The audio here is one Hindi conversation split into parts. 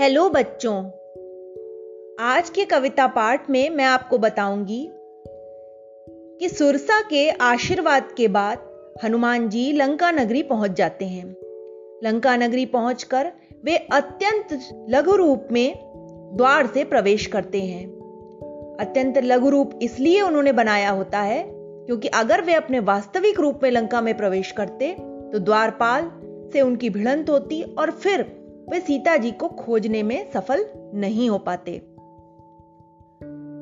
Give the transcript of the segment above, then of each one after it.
हेलो बच्चों। आज के कविता पाठ में मैं आपको बताऊँगी कि सुरसा के आशीर्वाद के बाद हनुमान जी लंका नगरी पहुँच जाते हैं। लंका नगरी पहुंचकर वे अत्यंत लघु रूप में द्वार से प्रवेश करते हैं। अत्यंत लघु रूप इसलिए उन्होंने बनाया होता है क्योंकि अगर वे अपने वास्तविक रूप में लंका में प्रवेश करते तो द्वारपाल से उनकी भिड़ंत होती और फिर वे सीता जी को खोजने में सफल नहीं हो पाते।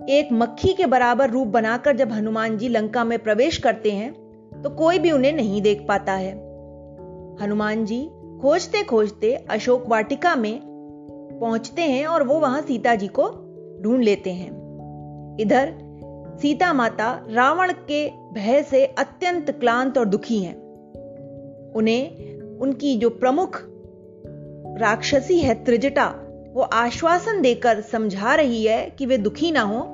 एक मक्खी के बराबर रूप बनाकर जब हनुमान जी लंका में प्रवेश करते हैं तो कोई भी उन्हें नहीं देख पाता है। हनुमान जी खोजते खोजते अशोक वाटिका में पहुँचते हैं और वो वहाँ सीता जी को ढूंढ लेते हैं। इधर सीता माता रावण के भय से अत्यंत क्लांत और दुखी हैं। उन्हें उनकी जो प्रमुख राक्षसी है त्रिजटा। वो आश्वासन देकर समझा रही है कि वे दुखी ना हो।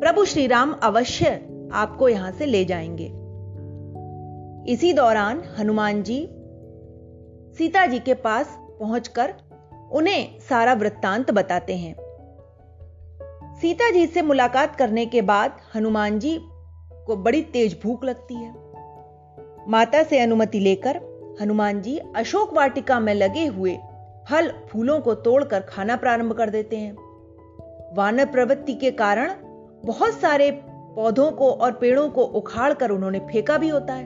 प्रभु श्री राम अवश्य आपको यहाँ से ले जाएँगे। इसी दौरान हनुमान जी सीता जी के पास पहुंचकर उन्हें सारा वृत्तांत बताते हैं। सीता जी से मुलाकात करने के बाद हनुमान जी को बड़ी तेज भूख लगती है। माता से अनुमति लेकर हनुमान जी अशोक वाटिका में लगे हुए फल फूलों को तोड़कर खाना प्रारंभ कर देते हैं। वानर प्रवृत्ति के कारण बहुत सारे पौधों को और पेड़ों को उखाड़ कर उन्होंने फेंका भी होता है।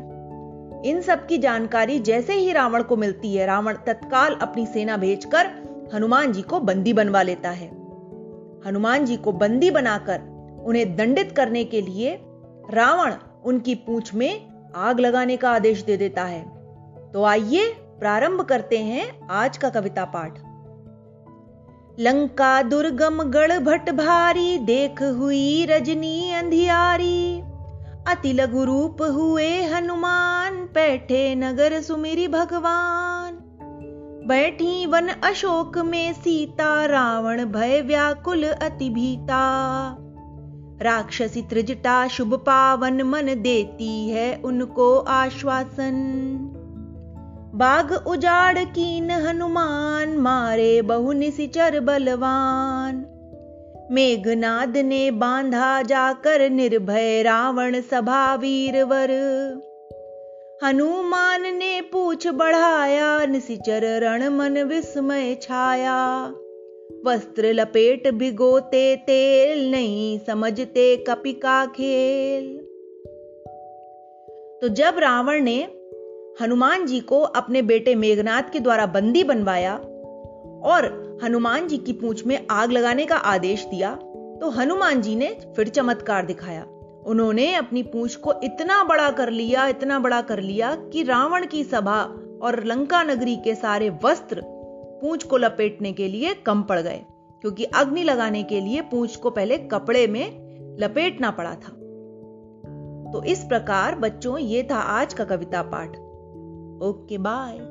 इन सब की जानकारी जैसे ही रावण को मिलती है, रावण तत्काल अपनी सेना भेजकर हनुमान जी को बंदी बनवा लेता है। हनुमान जी को बंदी बनाकर उन्हें दंडित करने के लिए रावण उनकी पूंछ में आग लगाने का आदेश दे देता है। तो आइए प्रारंभ करते हैं आज का कविता पाठ। लंका दुर्गम गढ़ भट भारी, देख हुई रजनी अंधियारी। अति लघु रूप हुए हनुमान, बैठे नगर सुमिरी भगवान। बैठी वन अशोक में सीता, रावण भय व्याकुल अति भीता। राक्षसी त्रिजटा शुभ पावन मन देती है उनको आश्वासन। बाग उजाड़ कीन हनुमान, मारे बहु निशिचर बलवान। मेघनाद ने बांधा जाकर निर्भय रावण सभा वीरवर। हनुमान ने पूछ बढ़ाया निशिचर रण मन विस्मय छाया। वस्त्र लपेट भिगोते तेल, नहीं समझते कपि का खेल। तो जब रावण ने हनुमान जी को अपने बेटे मेघनाथ के द्वारा बंदी बनवाया और हनुमान जी की पूंछ में आग लगाने का आदेश दिया तो हनुमान जी ने फिर चमत्कार दिखाया। उन्होंने अपनी पूंछ को इतना बड़ा कर लिया, इतना बड़ा कर लिया कि रावण की सभा और लंका नगरी के सारे वस्त्र पूंछ को लपेटने के लिए कम पड़ गए, क्योंकि अग्नि लगाने के लिए पूंछ को पहले कपड़े में लपेटना पड़ा था। तो इस प्रकार बच्चों, ये था आज का कविता पाठ। Okay, bye.